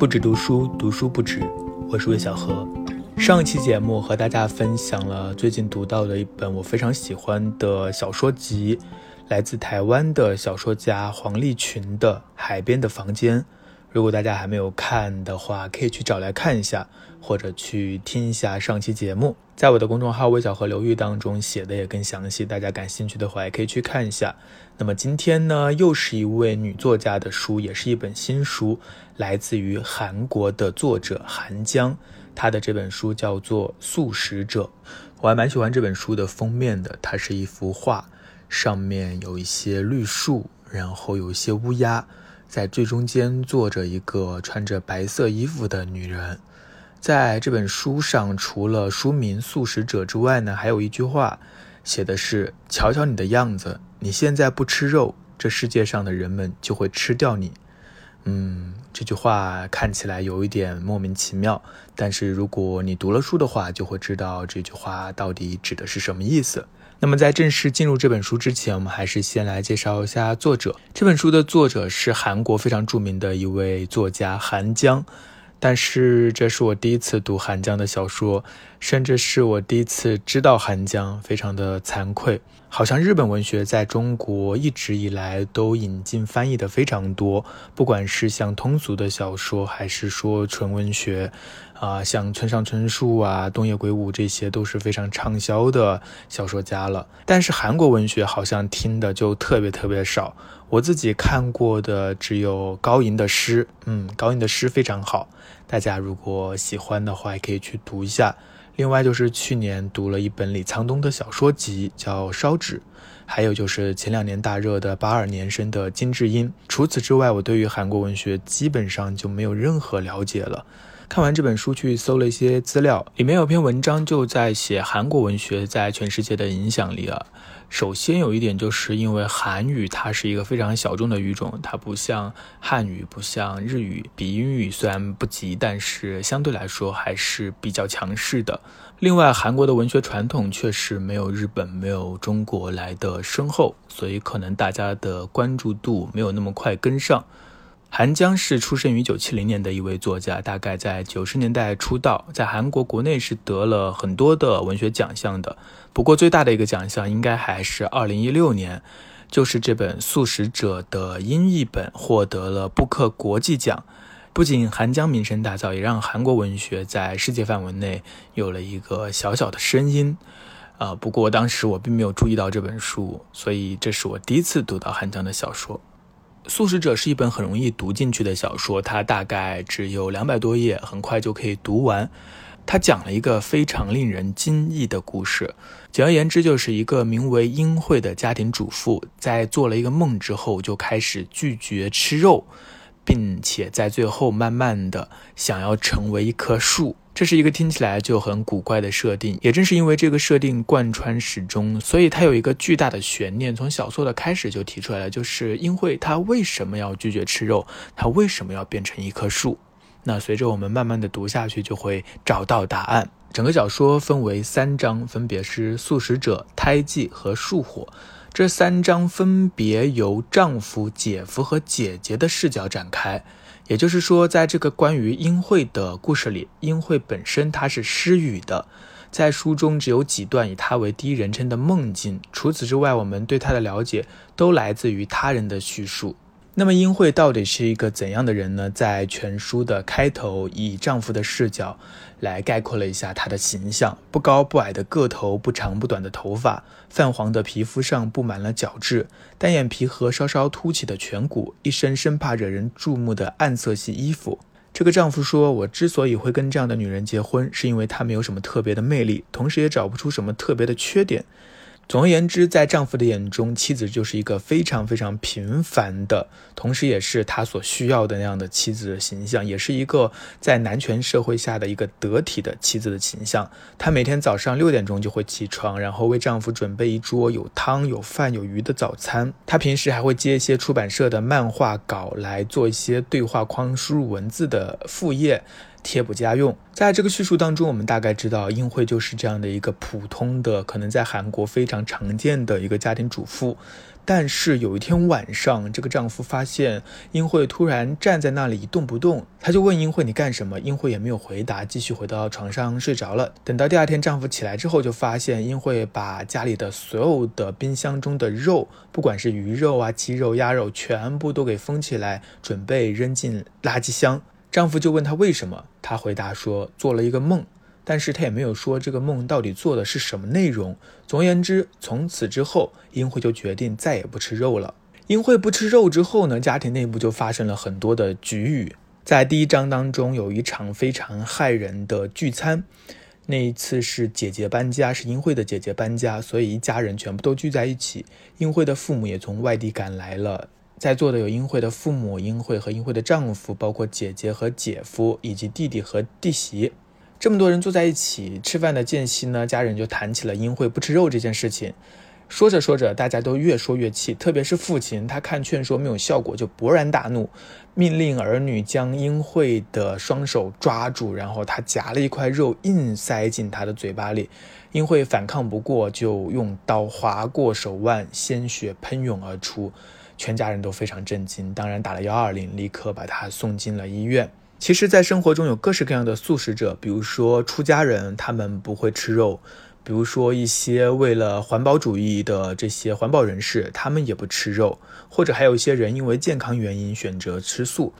不止读书，读书不止。我是魏小河。上一期节目和大家分享了最近读到的一本我非常喜欢的小说集，来自台湾的小说家黄立群的《海边的房间》。如果大家还没有看的话，可以去找来看一下，或者去听一下上期节目，在我的公众号“微小河流域”当中写的也更详细，大家感兴趣的话也可以去看一下。那么今天呢，又是一位女作家的书，也是一本新书，来自于韩国的作者韩江，她的这本书叫做《素食者》，我还蛮喜欢这本书的封面的，它是一幅画，上面有一些绿树，然后有一些乌鸦。在最中间坐着一个穿着白色衣服的女人，在这本书上，除了书名《素食者》之外呢，还有一句话，写的是：“瞧瞧你的样子，你现在不吃肉，这世界上的人们就会吃掉你。”嗯，这句话看起来有一点莫名其妙，但是如果你读了书的话，就会知道这句话到底指的是什么意思。那么，在正式进入这本书之前，我们还是先来介绍一下作者。这本书的作者是韩国非常著名的一位作家韩江，但是这是我第一次读韩江的小说，甚至是我第一次知道韩江，非常的惭愧。好像日本文学在中国一直以来都引进翻译的非常多，不管是像通俗的小说，还是说纯文学，啊，像村上春树啊、东野圭吾这些都是非常畅销的小说家了。但是韩国文学好像听的就特别特别少，我自己看过的只有高银的诗，嗯，高银的诗非常好，大家如果喜欢的话，也可以去读一下。另外就是去年读了一本李沧东的小说集，叫《烧纸》，还有就是前两年大热的八二年生的金智英。除此之外，我对于韩国文学基本上就没有任何了解了。看完这本书，去搜了一些资料，里面有篇文章就在写韩国文学在全世界的影响力啊。首先有一点，就是因为韩语它是一个非常小众的语种，它不像汉语，不像日语，比英语虽然不及，但是相对来说还是比较强势的。另外，韩国的文学传统确实没有日本、没有中国来的深厚，所以可能大家的关注度没有那么快跟上。韩江是出生于一九七零年的一位作家，大概在九十年代出道，在韩国国内是得了很多的文学奖项的。不过最大的一个奖项应该还是二零一六年，就是这本《素食者》的英译本获得了布克国际奖。不仅韩江名声大噪，也让韩国文学在世界范围内有了一个小小的声音。啊，不过当时我并没有注意到这本书，所以这是我第一次读到韩江的小说。《素食者》是一本很容易读进去的小说，它大概只有两百多页，很快就可以读完。它讲了一个非常令人惊异的故事，简而言之，就是一个名为英惠的家庭主妇，在做了一个梦之后，就开始拒绝吃肉，并且在最后慢慢的想要成为一棵树。这是一个听起来就很古怪的设定，也正是因为这个设定贯穿始终，所以它有一个巨大的悬念。从小说的开始就提出来了，就是因为他为什么要拒绝吃肉，他为什么要变成一棵树？那随着我们慢慢的读下去，就会找到答案。整个小说分为三章，分别是素食者、胎记和树火。这三章分别由丈夫、姐夫和姐姐的视角展开。也就是说，在这个关于英惠的故事里，英惠本身她是失语的，在书中只有几段以她为第一人称的梦境。除此之外，我们对她的了解都来自于他人的叙述。那么，英惠到底是一个怎样的人呢？在全书的开头，以丈夫的视角来概括了一下她的形象：不高不矮的个头，不长不短的头发，泛黄的皮肤上布满了角质，单眼皮和稍稍凸起的颧骨，一身生怕惹人注目的暗色系衣服。这个丈夫说：“我之所以会跟这样的女人结婚，是因为她没有什么特别的魅力，同时也找不出什么特别的缺点。”总而言之，在丈夫的眼中，妻子就是一个非常非常平凡的，同时也是他所需要的那样的妻子的形象，也是一个在男权社会下的一个得体的妻子的形象。她每天早上六点钟就会起床，然后为丈夫准备一桌有汤、有饭、有鱼的早餐。她平时还会接一些出版社的漫画稿来做一些对话框输入文字的副业。贴补家用，在这个叙述当中，我们大概知道英惠就是这样的一个普通的，可能在韩国非常常见的一个家庭主妇。但是有一天晚上，这个丈夫发现英惠突然站在那里一动不动，他就问英惠：“你干什么？”英惠也没有回答，继续回到床上睡着了。等到第二天丈夫起来之后，就发现英惠把家里的所有的冰箱中的肉，不管是鱼肉啊、鸡肉、鸭肉，全部都给封起来，准备扔进垃圾箱。丈夫就问她为什么，她回答说：“做了一个梦。”但是她也没有说这个梦到底做的是什么内容。总而言之，从此之后，英惠就决定再也不吃肉了。英惠不吃肉之后呢，家庭内部就发生了很多的局域。在第一章当中，有一场非常骇人的聚餐。那一次是姐姐搬家，是英惠的姐姐搬家，所以一家人全部都聚在一起。英惠的父母也从外地赶来了，在座的有英惠的父母、英惠和英惠的丈夫，包括姐姐和姐夫，以及弟弟和弟媳。这么多人坐在一起吃饭的间隙呢，家人就谈起了英惠不吃肉这件事情。说着说着，大家都越说越气，特别是父亲，他看劝说没有效果，就勃然大怒，命令儿女将英惠的双手抓住，然后他夹了一块肉硬塞进他的嘴巴里。英惠反抗不过，就用刀划过手腕，鲜血喷涌而出，全家人都非常震惊，当然打了幺二零，立刻把他送进了医院。其实，在生活中有各式各样的素食者，比如说出家人，他们不会吃肉；比如说一些为了环保主义的这些环保人士，他们也不吃肉；或者还有一些人因为健康原因选择吃素，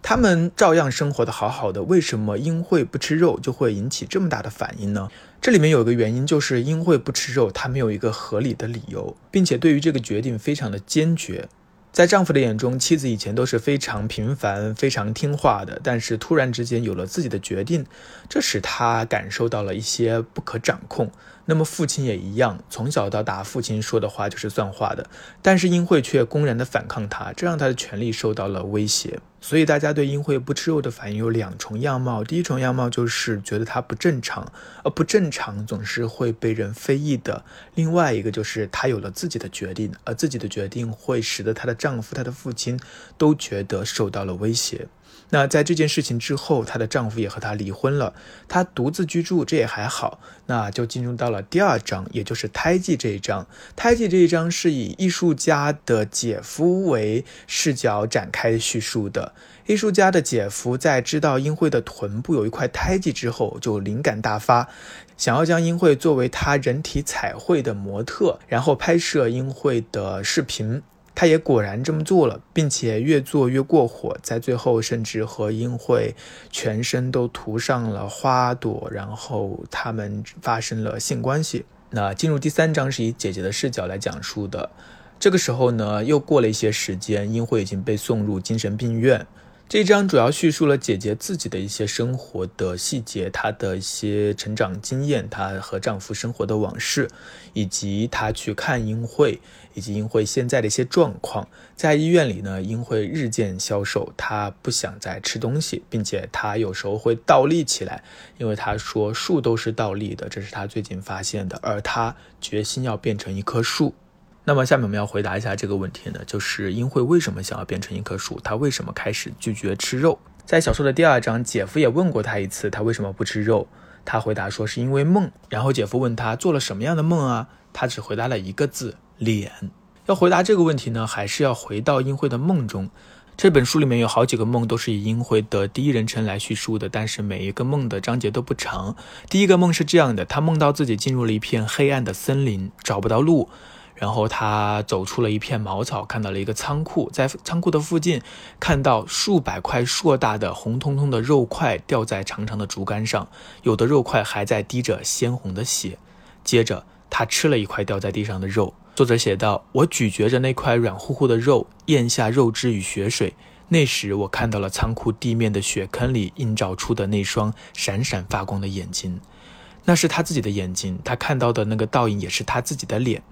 他们照样生活的好好的。为什么英惠不吃肉就会引起这么大的反应呢？这里面有一个原因，就是英惠不吃肉，她没有一个合理的理由，并且对于这个决定非常的坚决。在丈夫的眼中，妻子以前都是非常平凡、非常听话的，但是突然之间有了自己的决定，这使他感受到了一些不可掌控。那么父亲也一样，从小到大，父亲说的话就是算话的。但是英惠却公然的反抗他，这让他的权利受到了威胁。所以大家对英惠不吃肉的反应有两重样貌：第一重样貌就是觉得他不正常，而不正常总是会被人非议的；另外一个就是她有了自己的决定，而自己的决定会使得她的丈夫、她的父亲都觉得受到了威胁。那在这件事情之后，她的丈夫也和她离婚了，她独自居住，这也还好。那就进入到了第二章，也就是胎记这一章。胎记这一章是以艺术家的姐夫为视角展开叙述的。艺术家的姐夫在知道英惠的臀部有一块胎记之后，就灵感大发，想要将英惠作为他人体彩绘的模特，然后拍摄英惠的视频。他也果然这么做了，并且越做越过火，在最后甚至和英惠全身都涂上了花朵，然后他们发生了性关系。那进入第三章是以姐姐的视角来讲述的。这个时候呢，又过了一些时间，英惠已经被送入精神病院。这一章主要叙述了姐姐自己的一些生活的细节，她的一些成长经验，她和丈夫生活的往事，以及她去看英惠，以及英惠现在的一些状况。在医院里呢，英惠日渐消瘦，她不想再吃东西，并且她有时候会倒立起来，因为她说树都是倒立的，这是她最近发现的，而她决心要变成一棵树。那么下面我们要回答一下这个问题呢，就是英惠为什么想要变成一棵树？她为什么开始拒绝吃肉？在小说的第二章，姐夫也问过她一次，她为什么不吃肉？她回答说是因为梦。然后姐夫问她做了什么样的梦啊？她只回答了一个字：脸。要回答这个问题呢，还是要回到英惠的梦中。这本书里面有好几个梦都是以英惠的第一人称来叙述的，但是每一个梦的章节都不长。第一个梦是这样的：她梦到自己进入了一片黑暗的森林，找不到路。然后他走出了一片茅草，看到了一个仓库，在仓库的附近看到数百块硕大的红彤彤的肉块吊在长长的竹竿上，有的肉块还在滴着鲜红的血。接着他吃了一块掉在地上的肉。作者写道：“我咀嚼着那块软乎乎的肉，咽下肉汁与血水。那时我看到了仓库地面的血坑里映照出的那双闪闪发光的眼睛，那是他自己的眼睛。他看到的那个倒影也是他自己的脸。”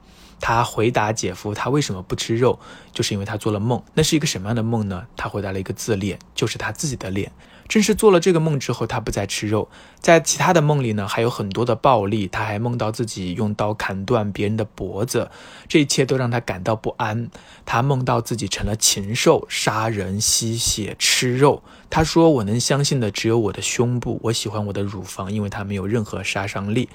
他回答姐夫，他为什么不吃肉，就是因为他做了梦。那是一个什么样的梦呢？他回答了一个字脸，就是他自己的脸。正是做了这个梦之后，他不再吃肉。在其他的梦里呢，还有很多的暴力。他还梦到自己用刀砍断别人的脖子，这一切都让他感到不安。他梦到自己成了禽兽，杀人、吸血、吃肉。他说：“我能相信的只有我的胸部。我喜欢我的乳房，因为它没有任何杀伤力。”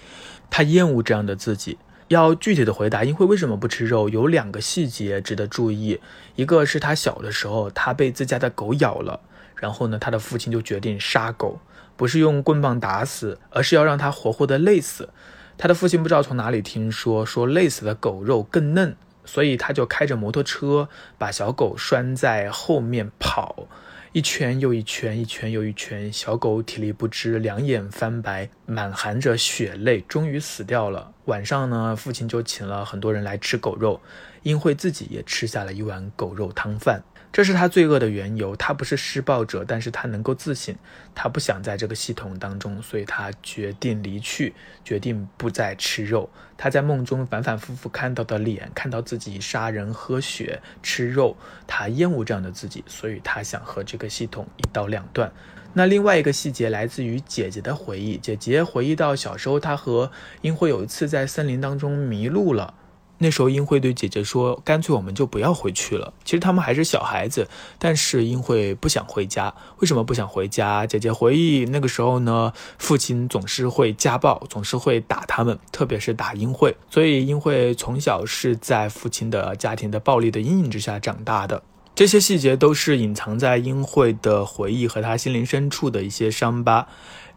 他厌恶这样的自己。要具体的回答英惠为什么不吃肉，有两个细节值得注意。一个是他小的时候，他被自家的狗咬了，然后呢，他的父亲就决定杀狗，不是用棍棒打死，而是要让他活活的累死。他的父亲不知道从哪里听说，说累死的狗肉更嫩，所以他就开着摩托车把小狗拴在后面跑。一圈又一圈，一圈又一圈，小狗体力不支，两眼翻白，满含着血泪，终于死掉了。晚上呢，父亲就请了很多人来吃狗肉，英惠自己也吃下了一碗狗肉汤饭。这是他罪恶的缘由。他不是施暴者，但是他能够自省，他不想在这个系统当中，所以他决定离去，决定不再吃肉。他在梦中反反复复看到的脸，看到自己杀人、喝血、吃肉，他厌恶这样的自己，所以他想和这个系统一刀两断。那另外一个细节来自于姐姐的回忆，姐姐回忆到小时候，她和英惠有一次在森林当中迷路了。那时候，英慧对姐姐说：“干脆我们就不要回去了。”其实他们还是小孩子，但是英慧不想回家。为什么不想回家？姐姐回忆那个时候呢，父亲总是会家暴，总是会打他们，特别是打英慧。所以英慧从小是在父亲的家庭的暴力的阴影之下长大的。这些细节都是隐藏在英惠的回忆和她心灵深处的一些伤疤。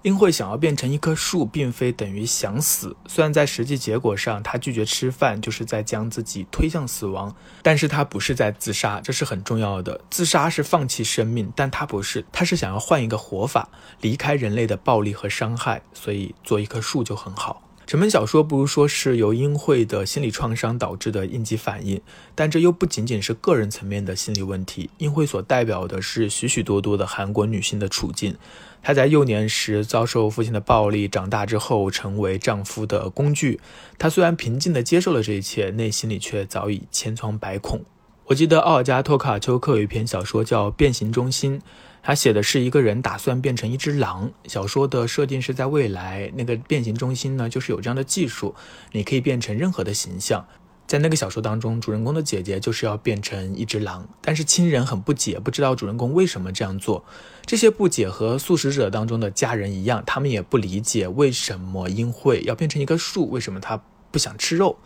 英惠想要变成一棵树，并非等于想死。虽然在实际结果上，她拒绝吃饭就是在将自己推向死亡，但是他不是在自杀，这是很重要的。自杀是放弃生命，但他不是，他是想要换一个活法，离开人类的暴力和伤害。所以做一棵树就很好。整本小说不如说是由英惠的心理创伤导致的应激反应，但这又不仅仅是个人层面的心理问题。英惠所代表的是许许多多的韩国女性的处境。她在幼年时遭受父亲的暴力，长大之后成为丈夫的工具。她虽然平静地接受了这一切，内心里却早已千疮百孔。我记得奥尔加·托卡丘克有一篇小说叫《变形中心》。他写的是一个人打算变成一只狼。小说的设定是在未来，那个变形中心呢，就是有这样的技术，你可以变成任何的形象。在那个小说当中，主人公的姐姐就是要变成一只狼，但是亲人很不解，不知道主人公为什么这样做。这些不解和素食者当中的家人一样，他们也不理解为什么英惠要变成一棵树，为什么他不想吃肉。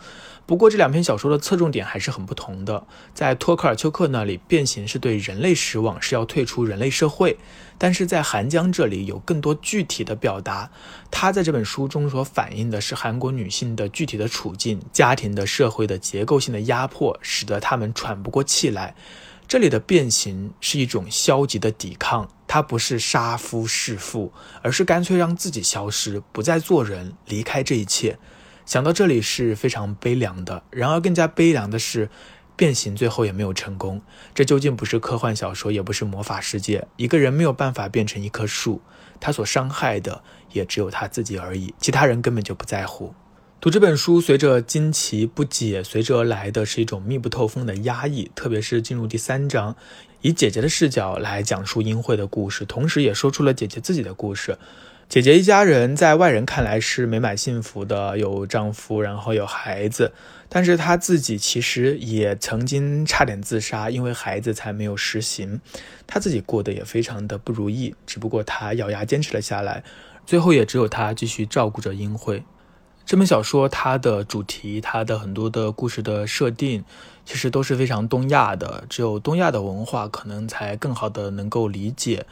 不过这两篇小说的侧重点还是很不同的。在托克尔丘克那里，变形是对人类失望，是要退出人类社会；但是在韩江这里有更多具体的表达。他在这本书中所反映的是韩国女性的具体的处境、家庭的社会的结构性的压迫，使得她们喘不过气来。这里的变形是一种消极的抵抗，它不是杀夫弑父，而是干脆让自己消失，不再做人，离开这一切。想到这里是非常悲凉的，然而更加悲凉的是，变形最后也没有成功。这究竟不是科幻小说，也不是魔法世界。一个人没有办法变成一棵树，他所伤害的也只有他自己而已，其他人根本就不在乎。读这本书，随着惊奇不解，随之而来的是一种密不透风的压抑。特别是进入第三章，以姐姐的视角来讲述英惠的故事，同时也说出了姐姐自己的故事。姐姐一家人在外人看来是美满幸福的，有丈夫，然后有孩子，但是她自己其实也曾经差点自杀，因为孩子才没有实行。她自己过得也非常的不如意，只不过她咬牙坚持了下来，最后也只有她继续照顾着英惠。这本小说它的主题，它的很多的故事的设定，其实都是非常东亚的，只有东亚的文化可能才更好的能够理解，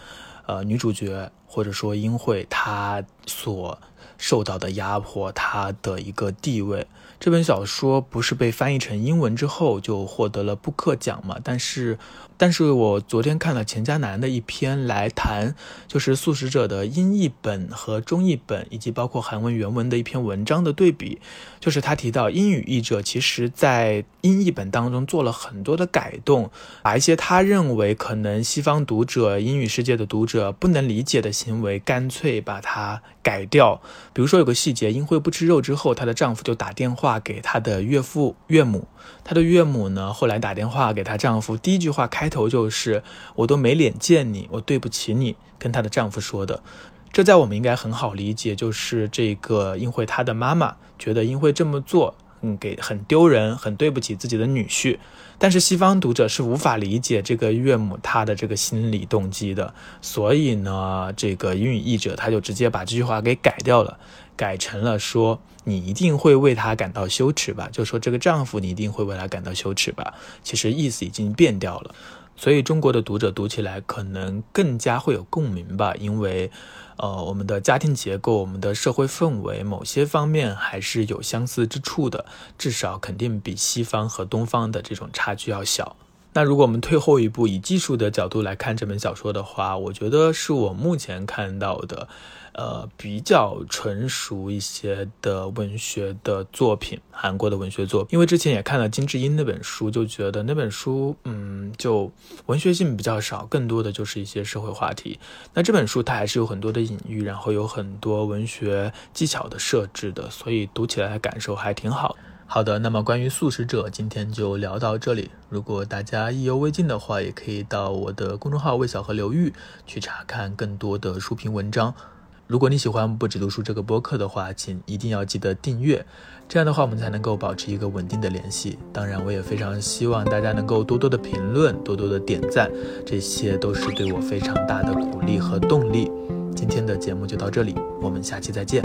呃，女主角。或者说，英惠她所受到的压迫，她的一个地位。这本小说不是被翻译成英文之后就获得了布克奖嘛？但是，但是我昨天看了钱嘉楠的一篇来谈，就是《素食者》的英译本和中译本，以及包括韩文原文的一篇文章的对比。就是他提到，英语译者其实在英译本当中做了很多的改动，把一些他认为可能西方读者、英语世界的读者不能理解的行为，干脆把它改掉。比如说有个细节，英惠不吃肉之后，她的丈夫就打电话。给她的岳父岳母，她的岳母呢后来打电话给她丈夫，第一句话开头就是“我都没脸见你，我对不起你”，跟她的丈夫说的。这在我们应该很好理解，就是这个英惠她的妈妈觉得英惠这么做，嗯，给很丢人，很对不起自己的女婿。但是西方读者是无法理解这个岳母她的这个心理动机的，所以呢，这个英语译者他就直接把这句话给改掉了，改成了说你一定会为他感到羞耻吧？就说这个丈夫你一定会为他感到羞耻吧？其实意思已经变掉了，所以中国的读者读起来可能更加会有共鸣吧，因为。呃，我们的家庭结构、我们的社会氛围，某些方面还是有相似之处的，至少肯定比西方和东方的这种差距要小。那如果我们退后一步，以技术的角度来看这本小说的话，我觉得是我目前看到的。呃，比较成熟一些的文学的作品，韩国的文学作品，因为之前也看了金智英那本书，就觉得那本书，嗯，就文学性比较少，更多的就是一些社会话题。那这本书它还是有很多的隐喻，然后有很多文学技巧的设置的，所以读起来感受还挺好。好的，那么关于素食者，今天就聊到这里。如果大家意犹未尽的话，也可以到我的公众号“魏小河流域”去查看更多的书评文章。如果你喜欢不止读书这个播客的话，请一定要记得订阅，这样的话我们才能够保持一个稳定的联系。当然，我也非常希望大家能够多多的评论，多多的点赞，这些都是对我非常大的鼓励和动力。今天的节目就到这里，我们下期再见。